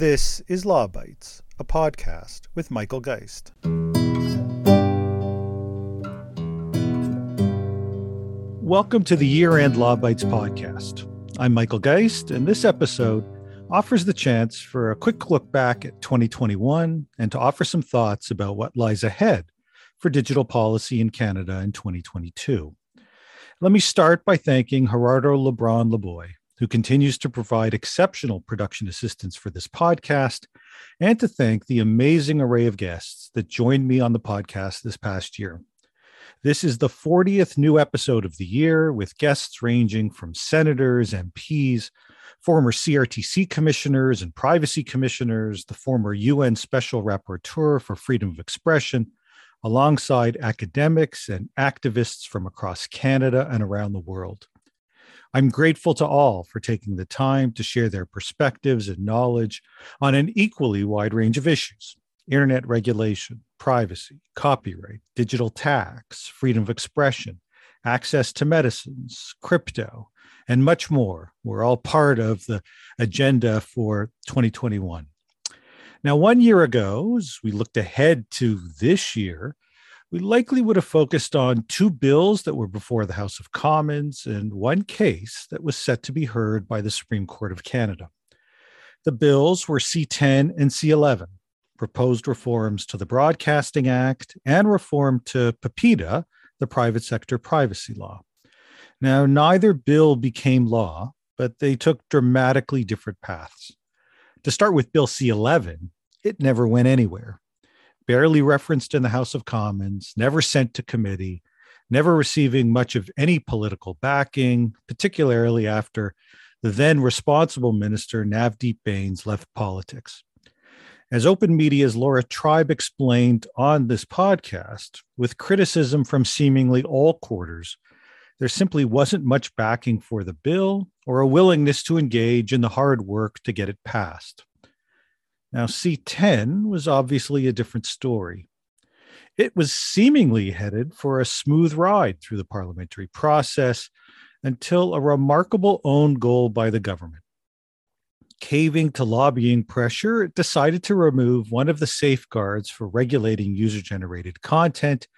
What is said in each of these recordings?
This is Law Bytes, a podcast with Michael Geist. Welcome to the Year End Law Bytes podcast. I'm Michael Geist, and this episode offers the chance for a quick look back at 2021 and to offer some thoughts about what lies ahead for digital policy in Canada in 2022. Let me start by thanking Gerardo Lebron Laboy, who continues to provide exceptional production assistance for this podcast, and to thank the amazing array of guests that joined me on the podcast this past year. This is the 40th new episode of the year, with guests ranging from senators, MPs, former CRTC commissioners and privacy commissioners, the former UN Special Rapporteur for Freedom of Expression, alongside academics and activists from across Canada and around the world. I'm grateful to all for taking the time to share their perspectives and knowledge on an equally wide range of issues internet regulation, privacy, copyright, digital tax, freedom of expression, access to medicines, crypto, and much more We're all part of the agenda for 2021. Now, one year ago, as we looked ahead to this year, we likely would have focused on two bills that were before the House of Commons and one case that was set to be heard by the Supreme Court of Canada. The bills were C10 and C11, proposed reforms to the Broadcasting Act and reform to PIPEDA, the private sector privacy law. Now, neither bill became law, but they took dramatically different paths. To start with Bill C 11, it never went anywhere. Barely referenced in the House of Commons, never sent to committee, never receiving much of any political backing, particularly after the then responsible minister, Navdeep Bains, left politics. As Open Media's Laura Tribe explained on this podcast, with criticism from seemingly all quarters, there simply wasn't much backing for the bill or a willingness to engage in the hard work to get it passed. Now, C10 was obviously a different story. It was seemingly headed for a smooth ride through the parliamentary process until a remarkable own goal by the government. Caving to lobbying pressure, it decided to remove one of the safeguards for regulating user generated content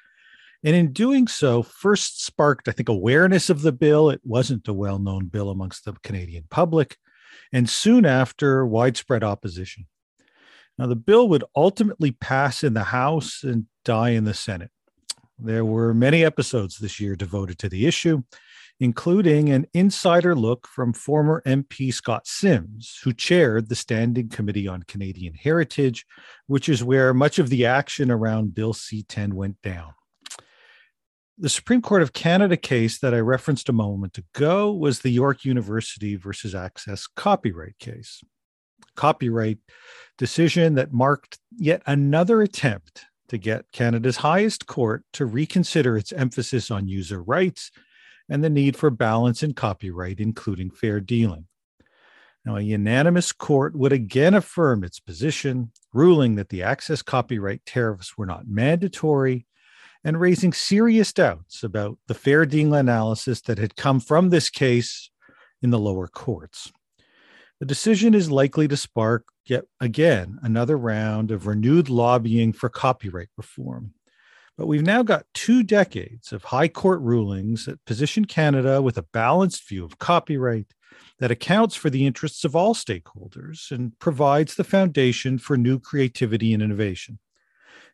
and in doing so, first sparked, I think, awareness of the bill. It wasn't a well known bill amongst the Canadian public, and soon after, widespread opposition. Now, the bill would ultimately pass in the House and die in the Senate. There were many episodes this year devoted to the issue, including an insider look from former MP Scott Simms, who chaired the Standing Committee on Canadian Heritage, which is where much of the action around Bill C 10 went down. The Supreme Court of Canada case that I referenced a moment ago was the York University versus Access copyright case. Copyright decision that marked yet another attempt to get Canada's highest court to reconsider its emphasis on user rights and the need for balance in copyright, including fair dealing. Now, a unanimous court would again affirm its position, ruling that the access copyright tariffs were not mandatory and raising serious doubts about the fair dealing analysis that had come from this case in the lower courts. The decision is likely to spark yet again another round of renewed lobbying for copyright reform. But we've now got two decades of high court rulings that position Canada with a balanced view of copyright that accounts for the interests of all stakeholders and provides the foundation for new creativity and innovation.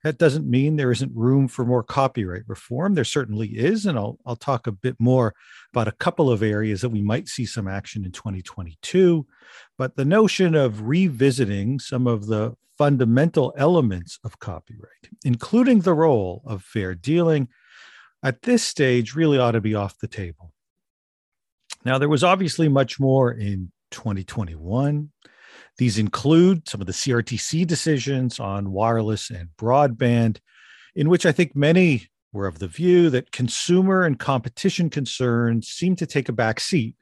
That doesn't mean there isn't room for more copyright reform. There certainly is. And I'll, I'll talk a bit more about a couple of areas that we might see some action in 2022. But the notion of revisiting some of the fundamental elements of copyright, including the role of fair dealing, at this stage really ought to be off the table. Now, there was obviously much more in 2021. These include some of the CRTC decisions on wireless and broadband, in which I think many were of the view that consumer and competition concerns seem to take a back seat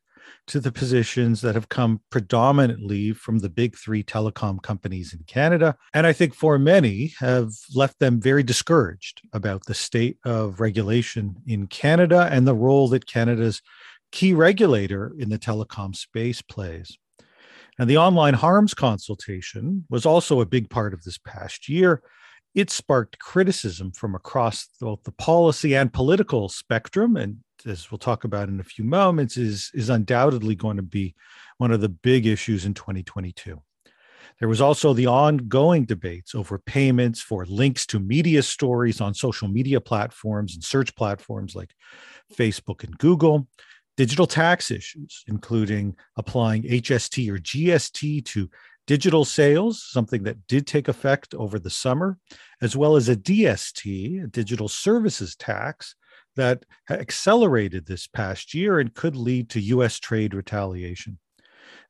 to the positions that have come predominantly from the big three telecom companies in Canada. And I think for many have left them very discouraged about the state of regulation in Canada and the role that Canada's key regulator in the telecom space plays. And the online harms consultation was also a big part of this past year. It sparked criticism from across both the policy and political spectrum. And as we'll talk about in a few moments, is, is undoubtedly going to be one of the big issues in 2022. There was also the ongoing debates over payments for links to media stories on social media platforms and search platforms like Facebook and Google, digital tax issues, including applying HST or GST to digital sales, something that did take effect over the summer, as well as a DST, a digital services tax, that accelerated this past year and could lead to US trade retaliation.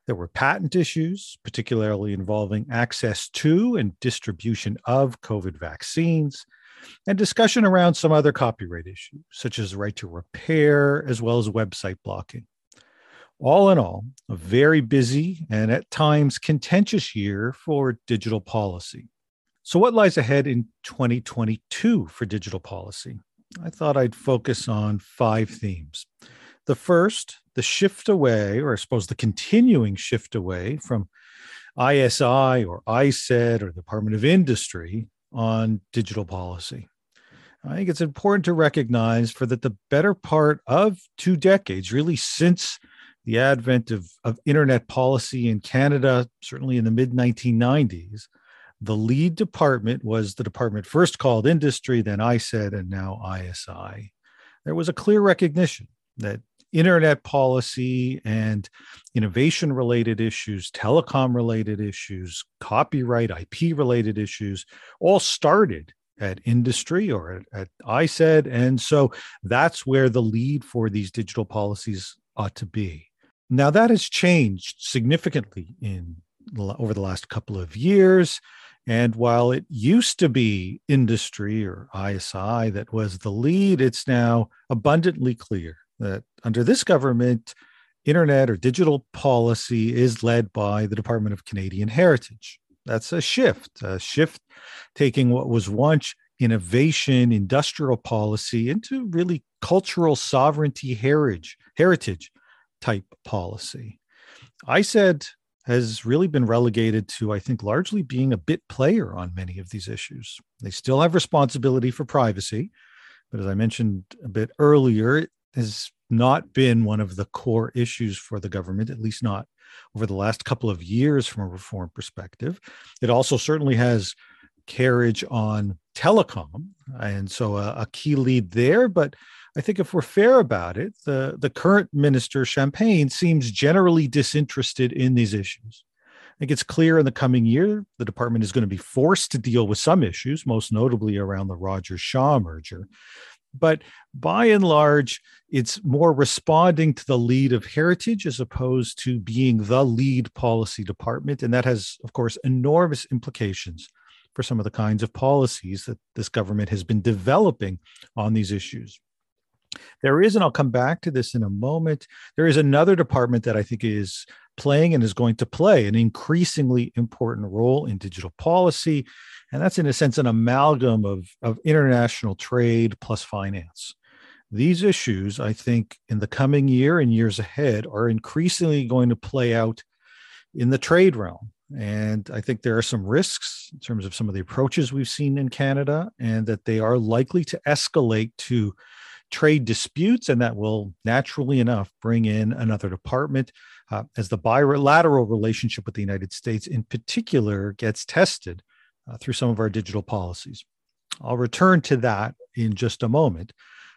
There were patent issues, particularly involving access to and distribution of COVID vaccines, and discussion around some other copyright issues, such as the right to repair, as well as website blocking. All in all, a very busy and at times contentious year for digital policy. So, what lies ahead in 2022 for digital policy? I thought I'd focus on five themes. The first, the shift away, or I suppose the continuing shift away from ISI or ISED or the Department of Industry on digital policy. I think it's important to recognize for that the better part of two decades, really since the advent of, of internet policy in Canada, certainly in the mid 1990s, the lead department was the department first called industry, then ISED, and now ISI. There was a clear recognition that internet policy and innovation related issues, telecom related issues, copyright, IP related issues all started at industry or at, at ISED. And so that's where the lead for these digital policies ought to be. Now that has changed significantly in over the last couple of years. And while it used to be industry or ISI that was the lead, it's now abundantly clear that under this government, internet or digital policy is led by the Department of Canadian Heritage. That's a shift, a shift taking what was once innovation, industrial policy into really cultural sovereignty heritage, heritage type policy. ISED has really been relegated to, I think, largely being a bit player on many of these issues. They still have responsibility for privacy, but as I mentioned a bit earlier, has not been one of the core issues for the government, at least not over the last couple of years from a reform perspective. It also certainly has carriage on telecom, and so a, a key lead there. But I think if we're fair about it, the, the current minister, Champagne, seems generally disinterested in these issues. I think it's clear in the coming year the department is going to be forced to deal with some issues, most notably around the Rogers Shaw merger. But by and large, it's more responding to the lead of heritage as opposed to being the lead policy department. And that has, of course, enormous implications for some of the kinds of policies that this government has been developing on these issues. There is, and I'll come back to this in a moment, there is another department that I think is playing and is going to play an increasingly important role in digital policy. And that's, in a sense, an amalgam of, of international trade plus finance. These issues, I think, in the coming year and years ahead, are increasingly going to play out in the trade realm. And I think there are some risks in terms of some of the approaches we've seen in Canada, and that they are likely to escalate to trade disputes, and that will naturally enough bring in another department uh, as the bilateral relationship with the United States, in particular, gets tested uh, through some of our digital policies. I'll return to that in just a moment.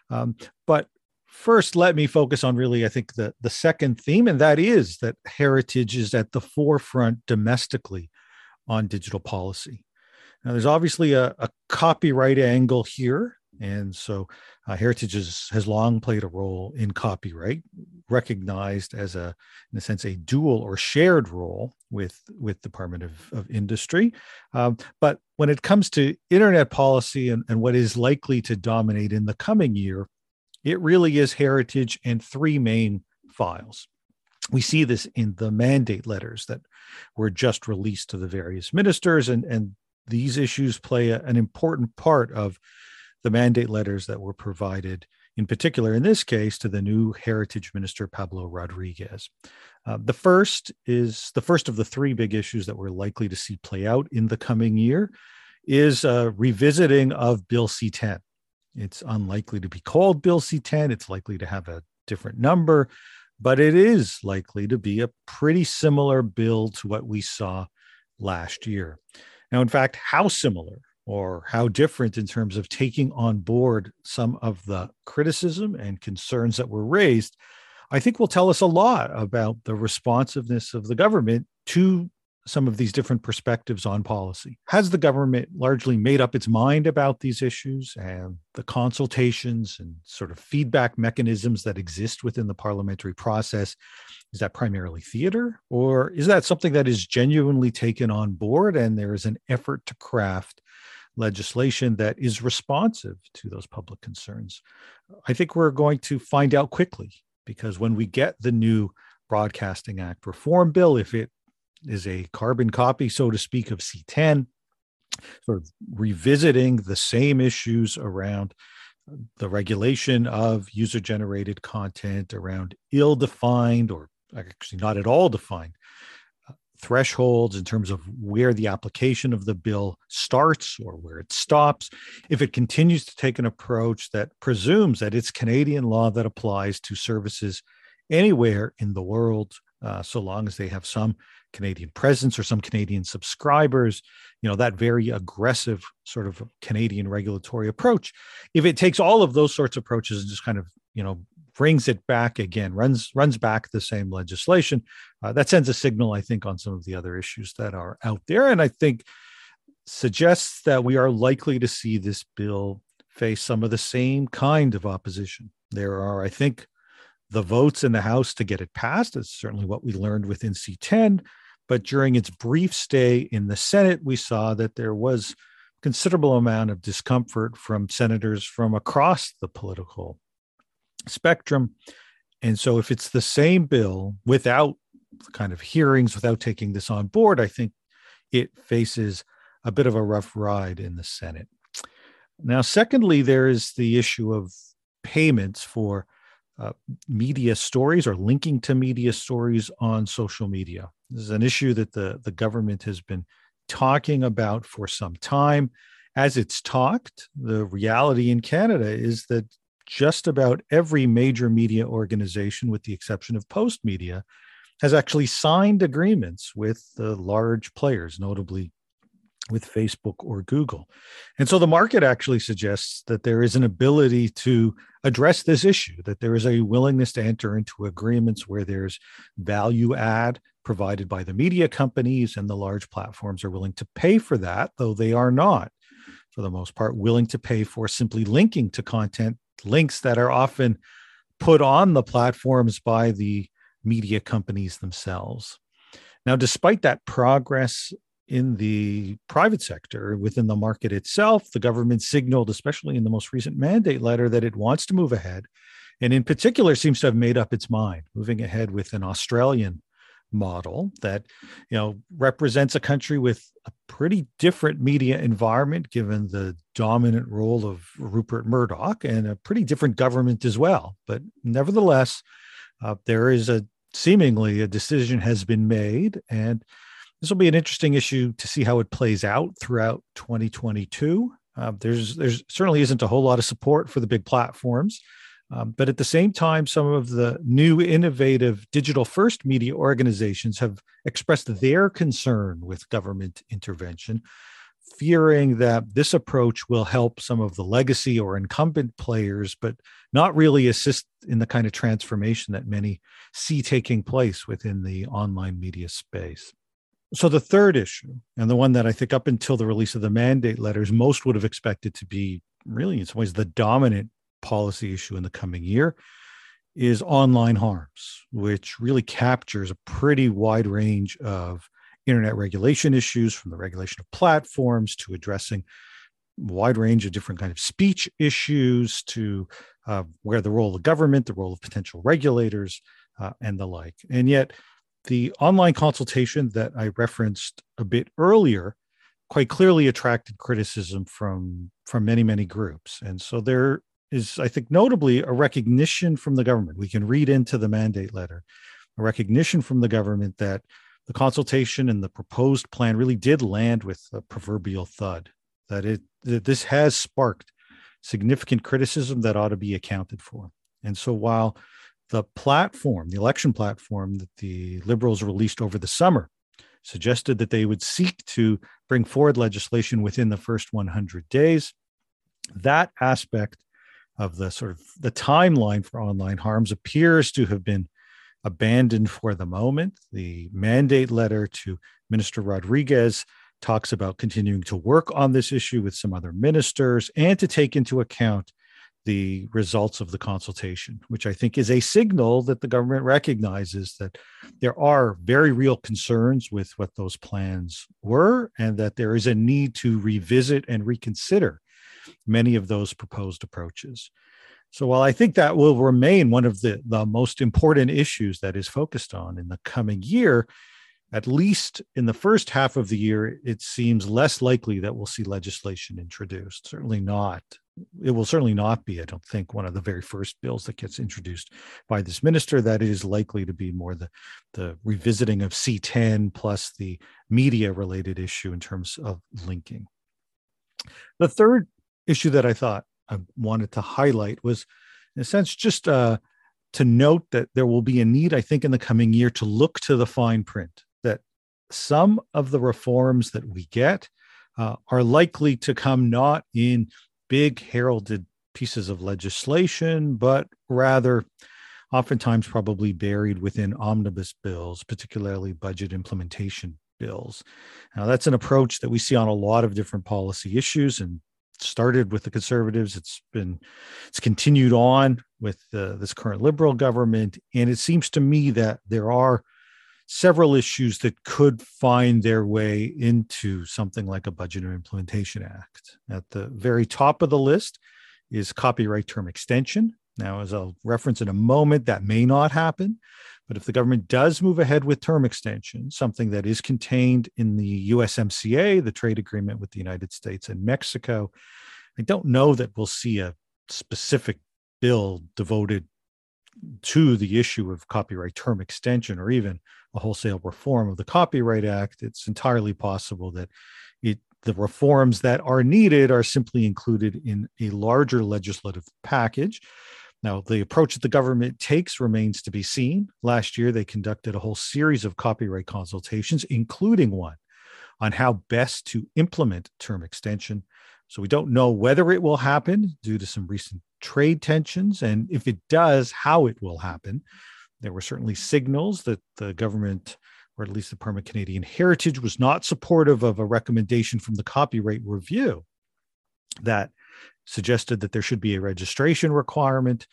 Um, but first, let me focus on really, I think, the, the second theme, and that is that heritage is at the forefront domestically on digital policy. Now, there's obviously a, a copyright angle here. And so uh, heritage is, has long played a role in copyright, recognized as a, in a sense, a dual or shared role with, with Department of, of Industry. Um, but when it comes to internet policy and, and what is likely to dominate in the coming year, it really is heritage and three main files. We see this in the mandate letters that were just released to the various ministers, and, and these issues play a, an important part of the mandate letters that were provided in particular, in this case, to the new Heritage Minister, Pablo Rodriguez. Uh, the first is the first of the three big issues that we're likely to see play out in the coming year is a revisiting of Bill C 10. It's unlikely to be called Bill C 10, it's likely to have a different number, but it is likely to be a pretty similar bill to what we saw last year. Now, in fact, how similar or how different in terms of taking on board some of the criticism and concerns that were raised, I think will tell us a lot about the responsiveness of the government to some of these different perspectives on policy. Has the government largely made up its mind about these issues and the consultations and sort of feedback mechanisms that exist within the parliamentary process? Is that primarily theater, or is that something that is genuinely taken on board and there is an effort to craft legislation that is responsive to those public concerns? I think we're going to find out quickly because when we get the new Broadcasting Act reform bill, if it is a carbon copy, so to speak, of C10, sort of revisiting the same issues around the regulation of user generated content, around ill defined or actually not at all defined thresholds in terms of where the application of the bill starts or where it stops. If it continues to take an approach that presumes that it's Canadian law that applies to services anywhere in the world, uh, so long as they have some Canadian presence or some Canadian subscribers, you know, that very aggressive sort of Canadian regulatory approach. If it takes all of those sorts of approaches and just kind of, you know, brings it back again, runs runs back the same legislation, uh, that sends a signal, I think, on some of the other issues that are out there, and I think suggests that we are likely to see this bill face some of the same kind of opposition. There are, I think, the votes in the House to get it passed. It's certainly what we learned within C10. But during its brief stay in the Senate, we saw that there was considerable amount of discomfort from senators from across the political spectrum. And so, if it's the same bill without kind of hearings, without taking this on board, I think it faces a bit of a rough ride in the Senate. Now, secondly, there is the issue of payments for uh, media stories or linking to media stories on social media. This is an issue that the, the government has been talking about for some time. As it's talked, the reality in Canada is that just about every major media organization, with the exception of Postmedia, has actually signed agreements with the large players, notably with Facebook or Google. And so the market actually suggests that there is an ability to address this issue, that there is a willingness to enter into agreements where there's value add provided by the media companies and the large platforms are willing to pay for that, though they are not, for the most part, willing to pay for simply linking to content, links that are often put on the platforms by the media companies themselves. Now, despite that progress in the private sector within the market itself. The government signaled, especially in the most recent mandate letter, that it wants to move ahead. And in particular, seems to have made up its mind, moving ahead with an Australian model that you know represents a country with a pretty different media environment given the dominant role of Rupert Murdoch and a pretty different government as well but nevertheless uh, there is a seemingly a decision has been made and this will be an interesting issue to see how it plays out throughout 2022. Uh, there's there's certainly isn't a whole lot of support for the big platforms, um, but at the same time, some of the new innovative digital first media organizations have expressed their concern with government intervention, fearing that this approach will help some of the legacy or incumbent players, but not really assist in the kind of transformation that many see taking place within the online media space. So the third issue, and the one that I think up until the release of the mandate letters, most would have expected to be really in some ways the dominant policy issue in the coming year, is online harms, which really captures a pretty wide range of internet regulation issues from the regulation of platforms to addressing wide range of different kind of speech issues to uh, where the role of government, the role of potential regulators, uh, and the like. And yet, the online consultation that I referenced a bit earlier quite clearly attracted criticism from from many many groups and so there is, I think, notably a recognition from the government. We can read into the mandate letter a recognition from the government that the consultation and the proposed plan really did land with a proverbial thud, that it that this has sparked significant criticism that ought to be accounted for. And so while the platform, the election platform that the Liberals released over the summer, suggested that they would seek to bring forward legislation within the first 100 days. That aspect of the sort of the timeline for online harms appears to have been abandoned for the moment. The mandate letter to Minister Rodriguez talks about continuing to work on this issue with some other ministers and to take into account the results of the consultation, which I think is a signal that the government recognizes that there are very real concerns with what those plans were, and that there is a need to revisit and reconsider many of those proposed approaches. So while I think that will remain one of the, the most important issues that is focused on in the coming year, at least in the first half of the year, it seems less likely that we'll see legislation introduced. Certainly not. It will certainly not be, I don't think, one of the very first bills that gets introduced by this minister. That is likely to be more the, the revisiting of C10 plus the media related issue in terms of linking. The third issue that I thought I wanted to highlight was, in a sense, just uh, to note that there will be a need, I think, in the coming year to look to the fine print that some of the reforms that we get uh, are likely to come not in big heralded pieces of legislation, but rather oftentimes probably buried within omnibus bills, particularly budget implementation bills. Now, that's an approach that we see on a lot of different policy issues and started with the conservatives. It's been, it's continued on with uh, this current liberal government. And it seems to me that there are several issues that could find their way into something like a Budget and Implementation Act. At the very top of the list is copyright term extension. Now, as I'll reference in a moment, that may not happen. But if the government does move ahead with term extension, something that is contained in the USMCA, the trade agreement with the United States and Mexico, I don't know that we'll see a specific bill devoted to the issue of copyright term extension or even a wholesale reform of the Copyright Act, it's entirely possible that the reforms that are needed are simply included in a larger legislative package. Now, the approach that the government takes remains to be seen. Last year, they conducted a whole series of copyright consultations, including one on how best to implement term extension. So we don't know whether it will happen due to some recent trade tensions, and if it does, how it will happen. There were certainly signals that the government, or at least the Department Canadian Heritage, was not supportive of a recommendation from the Copyright Review that suggested that there should be a registration requirement.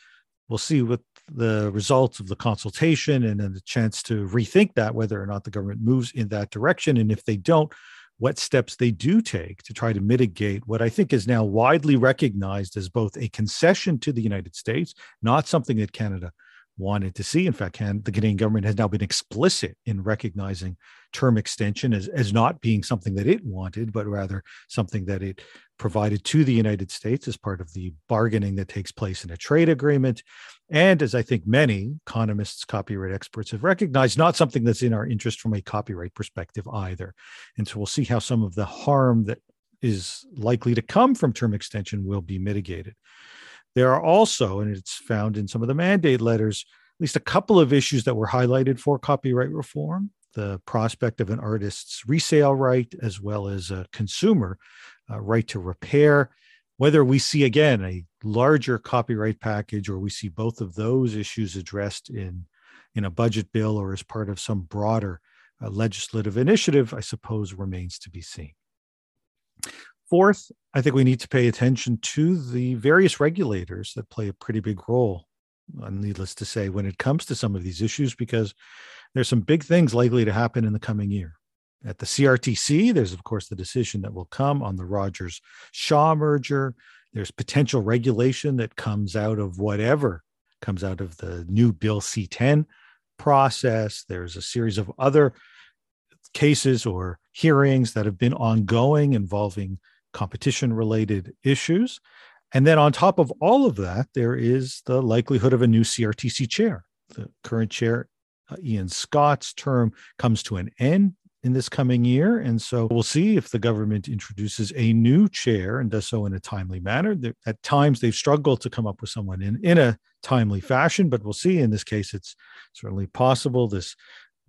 We'll see what the results of the consultation and then the chance to rethink that, whether or not the government moves in that direction. And if they don't, what steps they do take to try to mitigate what I think is now widely recognized as both a concession to the United States, not something that Canada wanted to see. In fact, can, the Canadian government has now been explicit in recognizing term extension as, as not being something that it wanted, but rather something that it provided to the United States as part of the bargaining that takes place in a trade agreement. And as I think many economists, copyright experts have recognized, not something that's in our interest from a copyright perspective either. And so we'll see how some of the harm that is likely to come from term extension will be mitigated. There are also, and it's found in some of the mandate letters, at least a couple of issues that were highlighted for copyright reform the prospect of an artist's resale right, as well as a consumer uh, right to repair. Whether we see again a larger copyright package or we see both of those issues addressed in, in a budget bill or as part of some broader uh, legislative initiative, I suppose remains to be seen. Fourth, I think we need to pay attention to the various regulators that play a pretty big role, uh, needless to say, when it comes to some of these issues, because there's some big things likely to happen in the coming year. At the CRTC, there's, of course, the decision that will come on the Rogers Shaw merger. There's potential regulation that comes out of whatever comes out of the new Bill C 10 process. There's a series of other cases or hearings that have been ongoing involving competition related issues. And then on top of all of that, there is the likelihood of a new CRTC chair. The current chair, uh, Ian Scott's term comes to an end in this coming year. And so we'll see if the government introduces a new chair and does so in a timely manner. At times, they've struggled to come up with someone in, in a timely fashion, but we'll see. In this case, it's certainly possible. This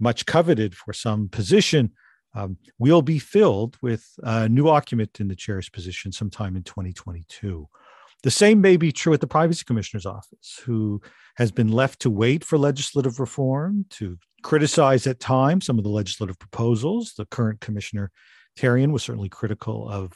much coveted for some position um, will be filled with a new occupant in the chair's position sometime in 2022. The same may be true at the Privacy Commissioner's office, who has been left to wait for legislative reform, to criticize at times some of the legislative proposals. The current Commissioner Therrien was certainly critical of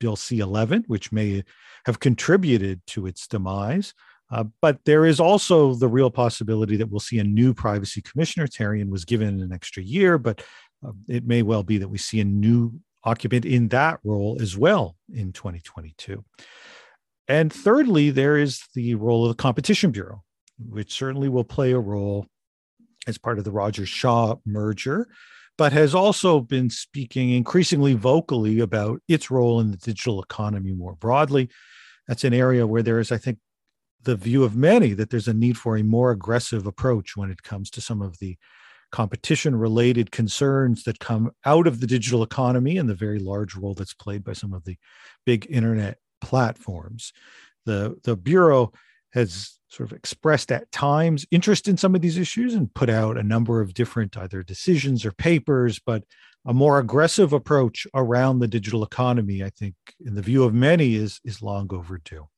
Bill C 11, which may have contributed to its demise. Uh, but there is also the real possibility that we'll see a new privacy commissioner. Therrien was given an extra year, but uh, it may well be that we see a new occupant in that role as well in 2022. And thirdly, there is the role of the Competition Bureau, which certainly will play a role as part of the Rogers Shaw merger, but has also been speaking increasingly vocally about its role in the digital economy more broadly. That's an area where there is, I think, the view of many that there's a need for a more aggressive approach when it comes to some of the competition related concerns that come out of the digital economy and the very large role that's played by some of the big internet platforms. The, the Bureau has sort of expressed at times interest in some of these issues and put out a number of different either decisions or papers, but a more aggressive approach around the digital economy, I think, in the view of many, is, is long overdue.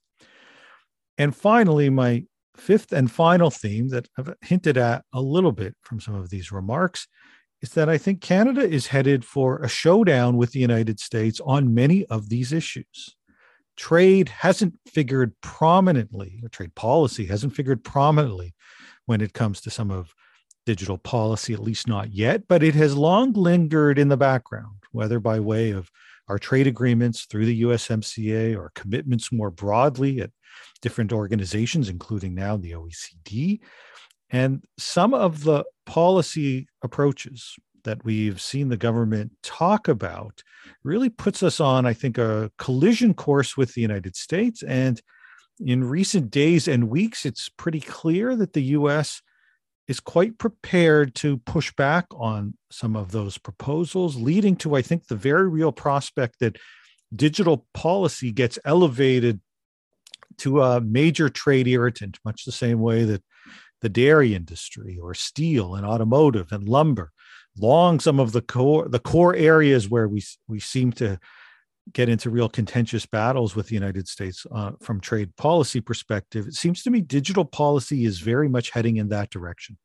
And finally, my fifth and final theme that I've hinted at a little bit from some of these remarks is that I think Canada is headed for a showdown with the United States on many of these issues. Trade hasn't figured prominently, or trade policy hasn't figured prominently when it comes to some of digital policy, at least not yet, but it has long lingered in the background, whether by way of our trade agreements through the USMCA or commitments more broadly at different organizations, including now the OECD. And some of the policy approaches that we've seen the government talk about really puts us on, I think, a collision course with the United States. And in recent days and weeks, it's pretty clear that the US is quite prepared to push back on some of those proposals, leading to, I think, the very real prospect that digital policy gets elevated to a major trade irritant, much the same way that the dairy industry or steel and automotive and lumber long some of the core the core areas where we we seem to get into real contentious battles with the United States uh, from trade policy perspective, it seems to me digital policy is very much heading in that direction.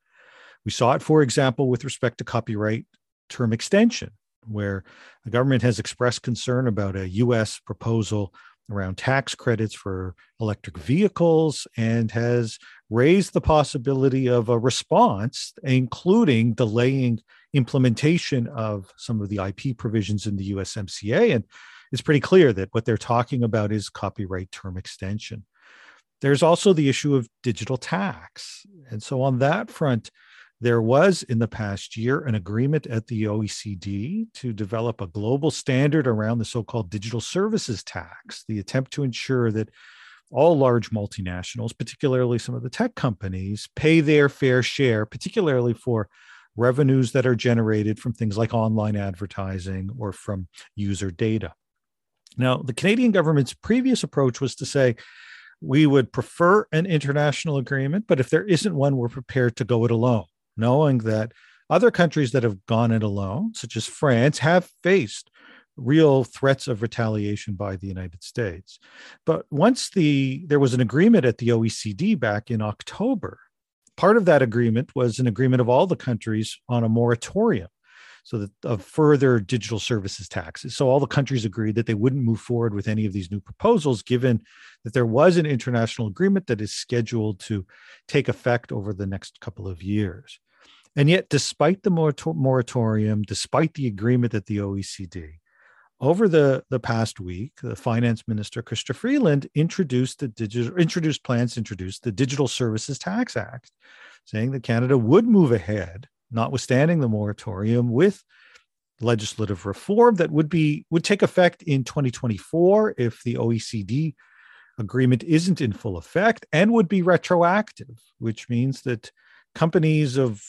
We saw it, for example, with respect to copyright term extension, where the government has expressed concern about a U.S. proposal around tax credits for electric vehicles and has raised the possibility of a response, including delaying implementation of some of the IP provisions in the USMCA. And it's pretty clear that what they're talking about is copyright term extension. There's also the issue of digital tax. And so, on that front, there was in the past year an agreement at the OECD to develop a global standard around the so called digital services tax, the attempt to ensure that all large multinationals, particularly some of the tech companies, pay their fair share, particularly for revenues that are generated from things like online advertising or from user data. Now, the Canadian government's previous approach was to say, we would prefer an international agreement, but if there isn't one, we're prepared to go it alone, knowing that other countries that have gone it alone, such as France, have faced real threats of retaliation by the United States. But once the there was an agreement at the OECD back in October part of that agreement was an agreement of all the countries on a moratorium so that of further digital services taxes. So all the countries agreed that they wouldn't move forward with any of these new proposals given that there was an international agreement that is scheduled to take effect over the next couple of years. And yet despite the moratorium despite the agreement at the oecd over the, the past week, the finance minister, Chrystia Freeland, introduced the digital introduced plans introduced the Digital Services Tax Act, saying that Canada would move ahead, notwithstanding the moratorium, with legislative reform that would be would take effect in 2024 if the OECD agreement isn't in full effect and would be retroactive, which means that companies of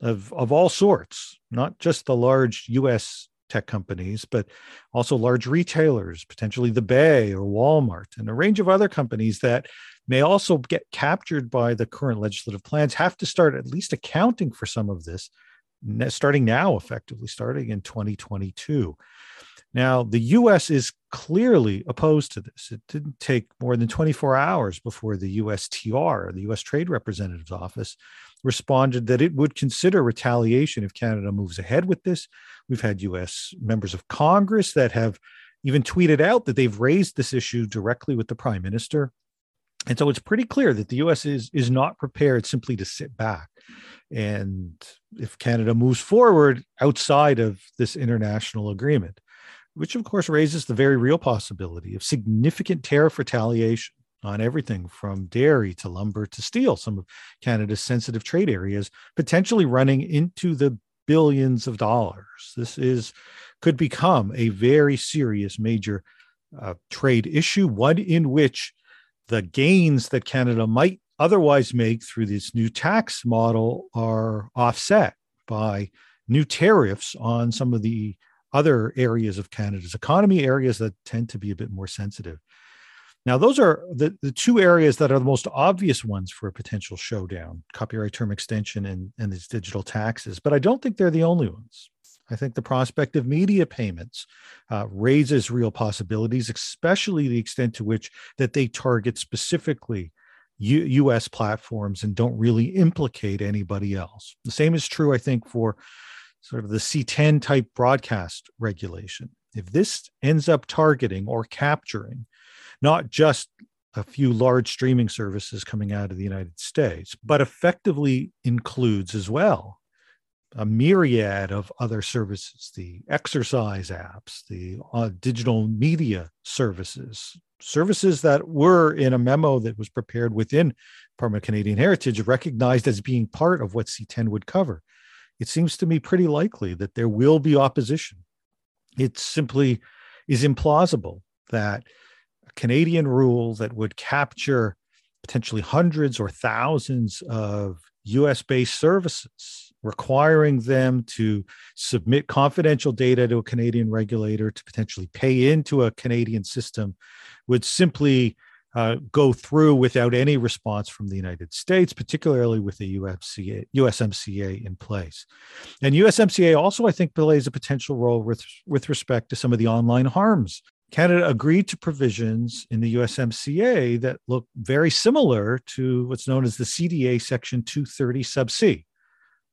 of, of all sorts, not just the large US tech companies, but also large retailers, potentially the Bay or Walmart, and a range of other companies that may also get captured by the current legislative plans, have to start at least accounting for some of this, starting now, effectively starting in 2022. Now, the US is clearly opposed to this. It didn't take more than 24 hours before the USTR, the US Trade Representative's Office, responded that it would consider retaliation if Canada moves ahead with this. We've had US members of Congress that have even tweeted out that they've raised this issue directly with the Prime Minister. And so it's pretty clear that the US is, is not prepared simply to sit back. And if Canada moves forward outside of this international agreement, which of course raises the very real possibility of significant tariff retaliation on everything from dairy to lumber to steel, some of Canada's sensitive trade areas, potentially running into the billions of dollars. This is could become a very serious major uh, trade issue, one in which the gains that Canada might otherwise make through this new tax model are offset by new tariffs on some of the other areas of Canada's economy, areas that tend to be a bit more sensitive. Now, those are the, the two areas that are the most obvious ones for a potential showdown copyright term extension and, and these digital taxes. But I don't think they're the only ones. I think the prospect of media payments uh, raises real possibilities, especially the extent to which that they target specifically U- U.S. platforms and don't really implicate anybody else. The same is true, I think, for sort of the C10 type broadcast regulation. If this ends up targeting or capturing not just a few large streaming services coming out of the United States, but effectively includes as well a myriad of other services the exercise apps, the uh, digital media services, services that were in a memo that was prepared within Department of Canadian Heritage recognized as being part of what C10 would cover. It seems to me pretty likely that there will be opposition. It simply is implausible that a Canadian rule that would capture potentially hundreds or thousands of US based services, requiring them to submit confidential data to a Canadian regulator to potentially pay into a Canadian system, would simply uh, go through without any response from the United States, particularly with the UFCA, USMCA in place. And USMCA also, I think, plays a potential role with, with respect to some of the online harms Canada agreed to provisions in the USMCA that look very similar to what's known as the CDA Section 230 sub C,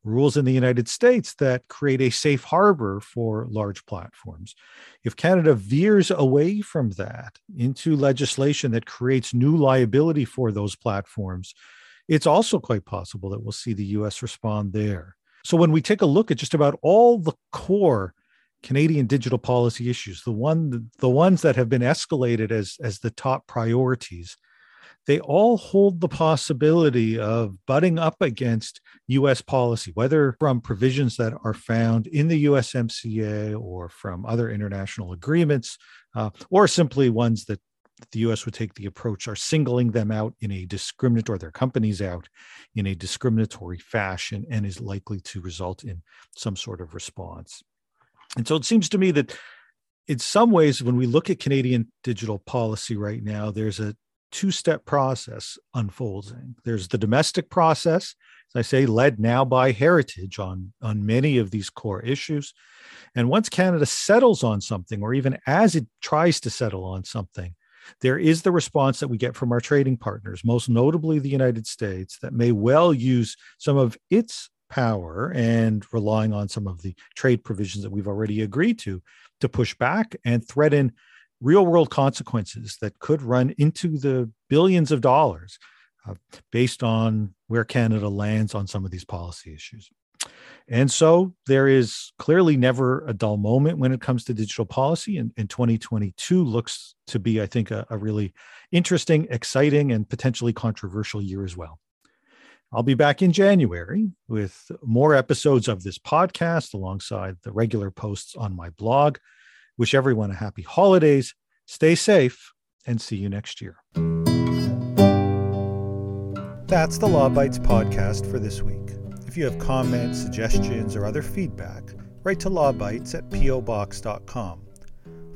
rules in the United States that create a safe harbor for large platforms. If Canada veers away from that into legislation that creates new liability for those platforms, it's also quite possible that we'll see the US respond there. So when we take a look at just about all the core Canadian digital policy issues, the one the ones that have been escalated as as the top priorities, they all hold the possibility of butting up against US policy, whether from provisions that are found in the USMCA or from other international agreements, uh, or simply ones that the US would take the approach are singling them out in a discriminatory, or their companies out in a discriminatory fashion and is likely to result in some sort of response. And so it seems to me that in some ways, when we look at Canadian digital policy right now, there's a two step process unfolding. There's the domestic process, as I say, led now by Heritage on, on many of these core issues. And once Canada settles on something, or even as it tries to settle on something, there is the response that we get from our trading partners, most notably the United States, that may well use some of its power and relying on some of the trade provisions that we've already agreed to to push back and threaten real world consequences that could run into the billions of dollars uh, based on where Canada lands on some of these policy issues. And so there is clearly never a dull moment when it comes to digital policy. And, and 2022 looks to be, I think, a, a really interesting, exciting, and potentially controversial year as well. I'll be back in January with more episodes of this podcast alongside the regular posts on my blog. Wish everyone a happy holidays. Stay safe and see you next year. That's the Law Bytes podcast for this week. If you have comments, suggestions, or other feedback, write to lawbytes at pobox.com.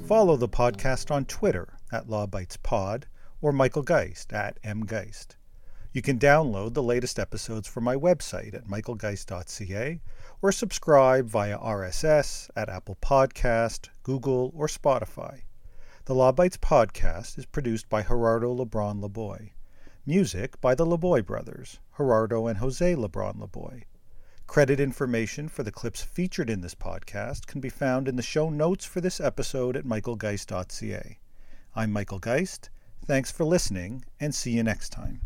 Follow the podcast on Twitter at lawbytespod or Michael Geist at mgeist. You can download the latest episodes from my website at michaelgeist.ca or subscribe via RSS at Apple Podcast, Google, or Spotify. The Law Bytes podcast is produced by Gerardo Lebron Laboy. Music by the Laboy brothers, Gerardo and Jose Lebron Laboy. Credit information for the clips featured in this podcast can be found in the show notes for this episode at michaelgeist.ca. I'm Michael Geist. Thanks for listening, and see you next time.